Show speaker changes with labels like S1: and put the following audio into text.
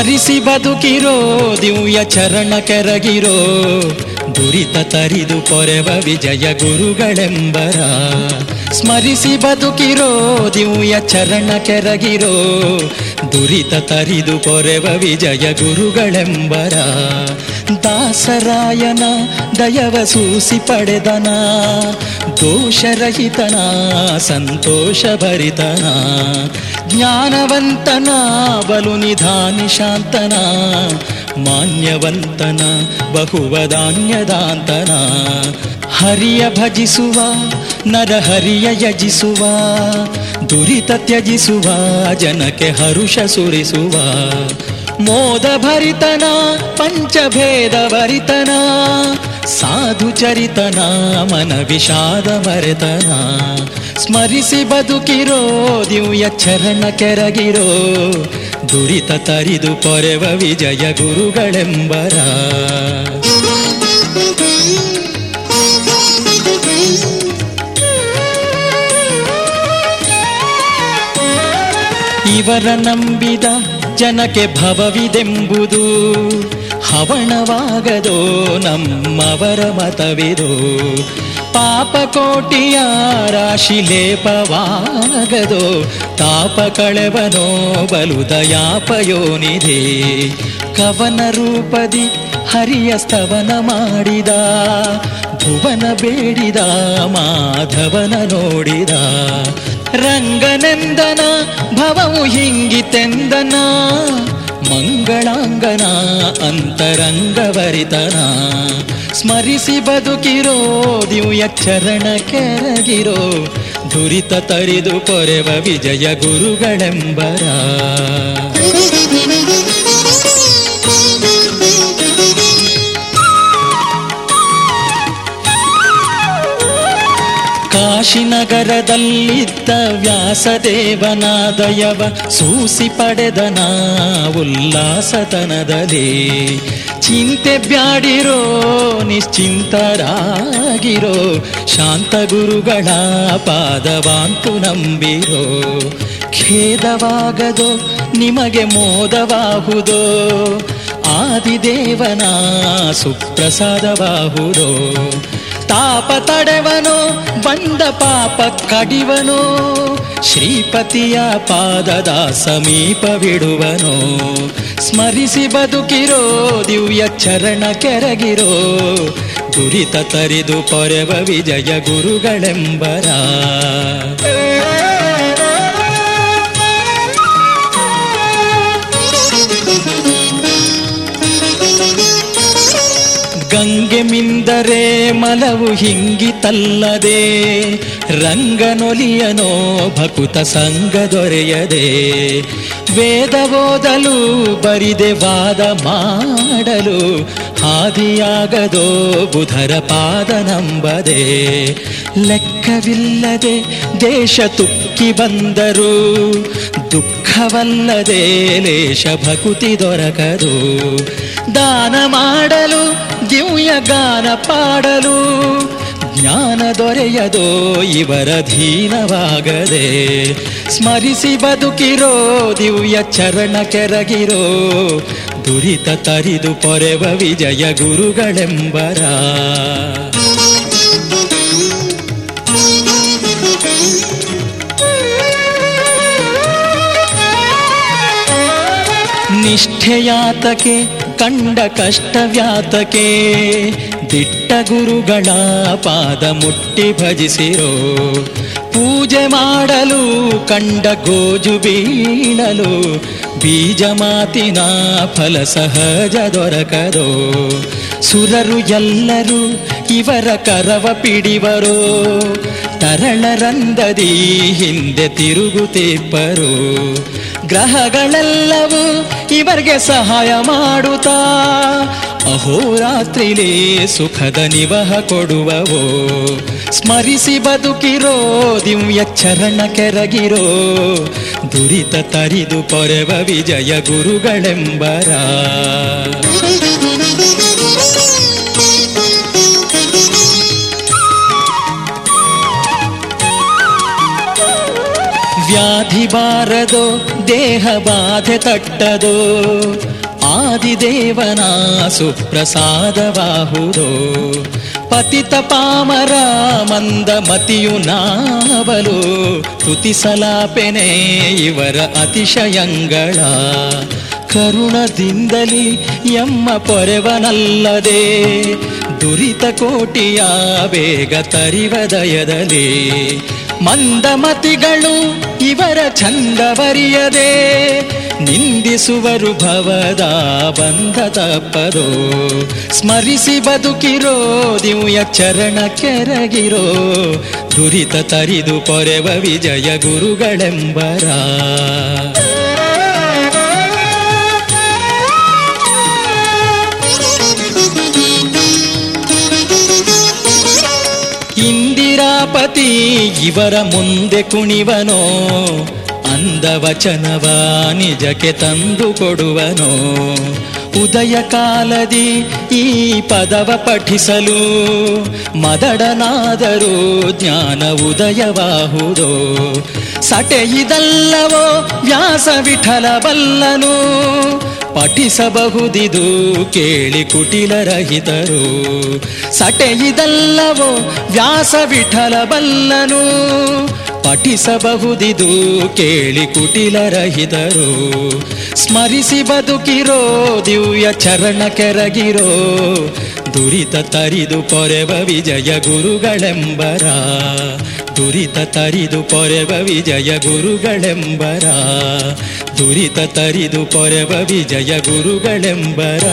S1: ಸ್ಮರಿಸಿ ಬದುಕಿರೋ, ದಿವ್ಯ ಚರಣ ಕೆರಗಿರೋ, ದುರಿತ ತರಿದು ಪೊರೆವ ವಿಜಯ ಗುರುಗಳೆಂಬರ. ಸ್ಮರಿಸಿ ಬದುಕಿರೋ, ದಿವ್ಯ ಚರಣ ಕೆರಗಿರೋ, ದುರಿತ ತರಿದು ಪೊರೆವ ವಿಜಯ ಗುರುಗಳೆಂಬರ. ದಾಸರಾಯನ ದಯವ ಸೂಸಿ ಪಡೆದನ ದೋಷರಹಿತನ ಸಂತೋಷ ಭರಿತನ ಜ್ಞಾನವಂತನ ಬಲು ನಿಧಾನಿ ಶಾಂತನ ಮಾನ್ಯವಂತನ ಬಹುವದಾನ್ಯದಾಂತನ ಹರಿಯ ಭಜಿಸುವ ನರ ಹರಿಯ ಯಜಿಸುವ ದುರಿತ ತ್ಯಜಿಸುವ ಜನಕ್ಕೆ ಹರುಷ ಸುರಿಸುವ ಮೋದ ಭರಿತನ ಪಂಚಭೇದ ಭರಿತನ ಸಾಧು ಚರಿತನ, ಮನ ವಿಷಾದ ಮರೆತನ. ಸ್ಮರಿಸಿ ಬದುಕಿರೋ, ದಿವ್ಯ ಚರಣ ಕೆರಗಿರೋ, ದುರಿತ ತರಿದು ಪೊರೆವ ವಿಜಯ ಗುರುಗಳೆಂಬರ. ಇವರ ನಂಬಿದ ಜನಕ್ಕೆ ಭವವಿದೆಂಬುದು ಹವಣವಾಗದೋ ನಮ್ಮವರ ಮತವಿದು. ಪಾಪ ಕೋಟಿಯ ರಾಶಿ ಲೇಪವಾಗದೋ ತಾಪ ಕಳೆವನೋ ಬಲು ದಯಾಪಯೋನಿಧಿ ಕವನ ರೂಪದಿ ಹರಿಯ ಸ್ತವನ ಮಾಡಿದ, ಭುವನ ಬೇಡಿದ, ಮಾಧವನ ನೋಡಿದ. ರಂಗನಂದನ, ಭವವು ಹಿಂಗಿತೆಂದನ ಮಂಗಳಾಂಗನ, ಅಂತರಂಗವರಿತನ. ಸ್ಮರಿಸಿ ಬದುಕಿರೋ, ದಿವ್ಯ ಚರಣ ಕೆರಗಿರೋ, ಧುರಿತ ತರಿದು ಪೊರೆವ ವಿಜಯ ಗುರುಗಳೆಂಬರ. ಕಾಶಿನಗರದಲ್ಲಿದ್ದ ವ್ಯಾಸದೇವನ ದಯವ ಸೂಸಿ ಪಡೆದನ ಉಲ್ಲಾಸತನದಲ್ಲಿ ಚಿಂತೆ ಬ್ಯಾಡಿರೋ, ನಿಶ್ಚಿಂತರಾಗಿರೋ, ಶಾಂತ ಗುರುಗಳ ಪಾದವಾಂತು ನಂಬಿರೋ. ಖೇದವಾಗದೋ, ನಿಮಗೆ ಮೋದವಾಹುದೋ, ಆದಿದೇವನ ಸುಪ್ರಸಾದವಾಹುದೋ. ತಾಪ ತಡೆವನೋ, ಬಂದ ಪಾಪ ಕಡಿವನೋ, ಶ್ರೀಪತಿಯ ಪಾದದ ಸಮೀಪವಿಡುವನೋ ಸ್ಮರಿಸಿ ಬದುಕಿರೋ, ದಿವ್ಯ ಚರಣ ಕೆರಗಿರೋ, ದುರಿತ ತರಿದು ಪೊರೆವ ವಿಜಯ ಗುರುಗಳೆಂಬರ. ಮಲವು ಹಿಂಗಿತಲ್ಲದೆ ರಂಗನೊಲಿಯನೋ ಭಕುತ ಸಂಗ ದೊರೆಯದೆ. ವೇದ ಓದಲು, ಬರಿದೆ ವಾದ ಮಾಡಲು, ಹಾದಿಯಾಗದೋ ಬುಧರ ಪಾದ ನಂಬದೆ. ಲೆಕ್ಕವಿಲ್ಲದೆ ದೇಶ ತುಕ್ಕಿ ಬಂದರು, ದುಃಖವಲ್ಲದೆ ಲೇಷ ಭಕುತಿ ದೊರಕದು. ದಾನ ಮಾಡಲು, ದಿವ್ಯ ಗಾನ ಪಾಡಲು, ಜ್ಞಾನ ದೊರೆಯದೋ ಇವರ ಧೀನವಾಗದೆ. ಸ್ಮರಿಸಿ ಬದುಕಿರೋ, ದಿವ್ಯ ಚರಣ ಕೆರಗಿರೋ, ದುರಿತ ತರಿದು ಪೊರೆವ ವಿಜಯ ಗುರುಗಳೆಂಬರ. ನಿಷ್ಠೆಯಾತಕೆ, ಕಂಡ ಕಷ್ಟವ್ಯಾತಕೆ, ದಿಟ್ಟ ಗುರುಗಳ ಪಾದ ಮುಟ್ಟಿ ಭಜಿಸಿರೋ, ಪೂಜೆ ಮಾಡಲು ಕಂಡ ಗೋಜು ಬೀಳಲು, ಬೀಜ ಮಾತಿನ ಫಲ ಸಹಜ ದೊರಕದೋ, ಸುರರು ಎಲ್ಲರೂ ಇವರ ಕರವ ಪಿಡಿವರೋ ತರಳರಂದದಿ ಹಿಂದೆ ತಿರುಗುತ್ತಿಪ್ಪರು ಗ್ರಹಗಳೆಲ್ಲವೂ ಇವರಿಗೆ ಸಹಾಯ ಮಾಡುತ್ತಾ? ಅಹೋರಾತ್ರಿಲೇ ಸುಖದ ನಿವಹ ಕೊಡುವವೋ? ಸ್ಮರಿಸಿ ಬದುಕಿರೋ, ದಿವ್ಯ ಚರಣ ಕೆರಗಿರೋ? ದುರಿತ ತರಿದು ಪೊರೆವ ವಿಜಯ ಗುರುಗಳೆಂಬರ? ವ್ಯಾಧಿ ಬಾರದೋ, ದೇಹ ಬಾಧೆ ತಟ್ಟದೋ. ಆದಿದೇವನ ಸುಪ್ರಸಾದವಾಹುದೋ. ಪತಿತ ಪಾಮರ ಮಂದ ಮತಿಯು ನಾವಲು. ತುತಿಸಲಾಪೆನೆ ಇವರ ಅತಿಶಯಂಗಳ. ಕರುಣದಿಂದಲಿ ಎಮ್ಮ ಪೊರೆವನಲ್ಲದೆ. ದುರಿತ ಕೋಟಿಯ ಬೇಗ ತರಿವದಯದಲ್ಲಿ ಮಂದಮತಿಗಳು ಇವರ ಚಂದವರಿಯದೆ ನಿಂದಿಸುವರು ಭವದ ಬಂಧ ತಪ್ಪದೋ ಸ್ಮರಿಸಿ ಬದುಕಿರೋ, ದಿವ್ಯ ಚರಣ ಕೆರಗಿರೋ, ದುರಿತ ತರಿದು ಪೊರೆವ ವಿಜಯ ಗುರುಗಳೆಂಬರ. ಇಂದಿರಾಪತಿ ಇವರ ಮುಂದೆ ಕುಣಿವನೋ ಅಂದವಚನವ ನಿಜಕ್ಕೆ ತಂದು ಕೊಡುವನೋ. ಉದಯ ಕಾಲದಿ ಈ ಪದವ ಪಠಿಸಲು, ಮದಡನಾದರೂ ಜ್ಞಾನ ಉದಯವಾಹುದೋ. ಸಟೆಯಿದಲ್ಲವೋ ವ್ಯಾಸ ವಿಠಲ ಬಲ್ಲನು ಪಠಿಸಬಹುದಿದು ಕೇಳಿ ಕುಟಿಲರಹಿತರು. ಸಟೆಯಿದಲ್ಲವೋ ವ್ಯಾಸ ವಿಠಲ ಬಲ್ಲನು ಪಠಿಸಬಹುದಿದು ಕೇಳಿ ಕುಟಿಲರಹಿತರು. ಸ್ಮರಿಸಿ ಬದುಕಿರೋ ದಿವ್ಯ ಚರಣ ಕೆರಗಿರೋ. ದುರಿತ ತರಿದು ಪೊರೆವ ವಿಜಯ ಗುರುಗಳೆಂಬರ. ದುರಿತ ತರಿದು ಪೊರೆವ ವಿಜಯ ಗುರುಗಳೆಂಬರ. ದುರಿತ ತರಿದು ಪೊರೆವ ವಿಜಯ ಗುರುಗಳೆಂಬರ.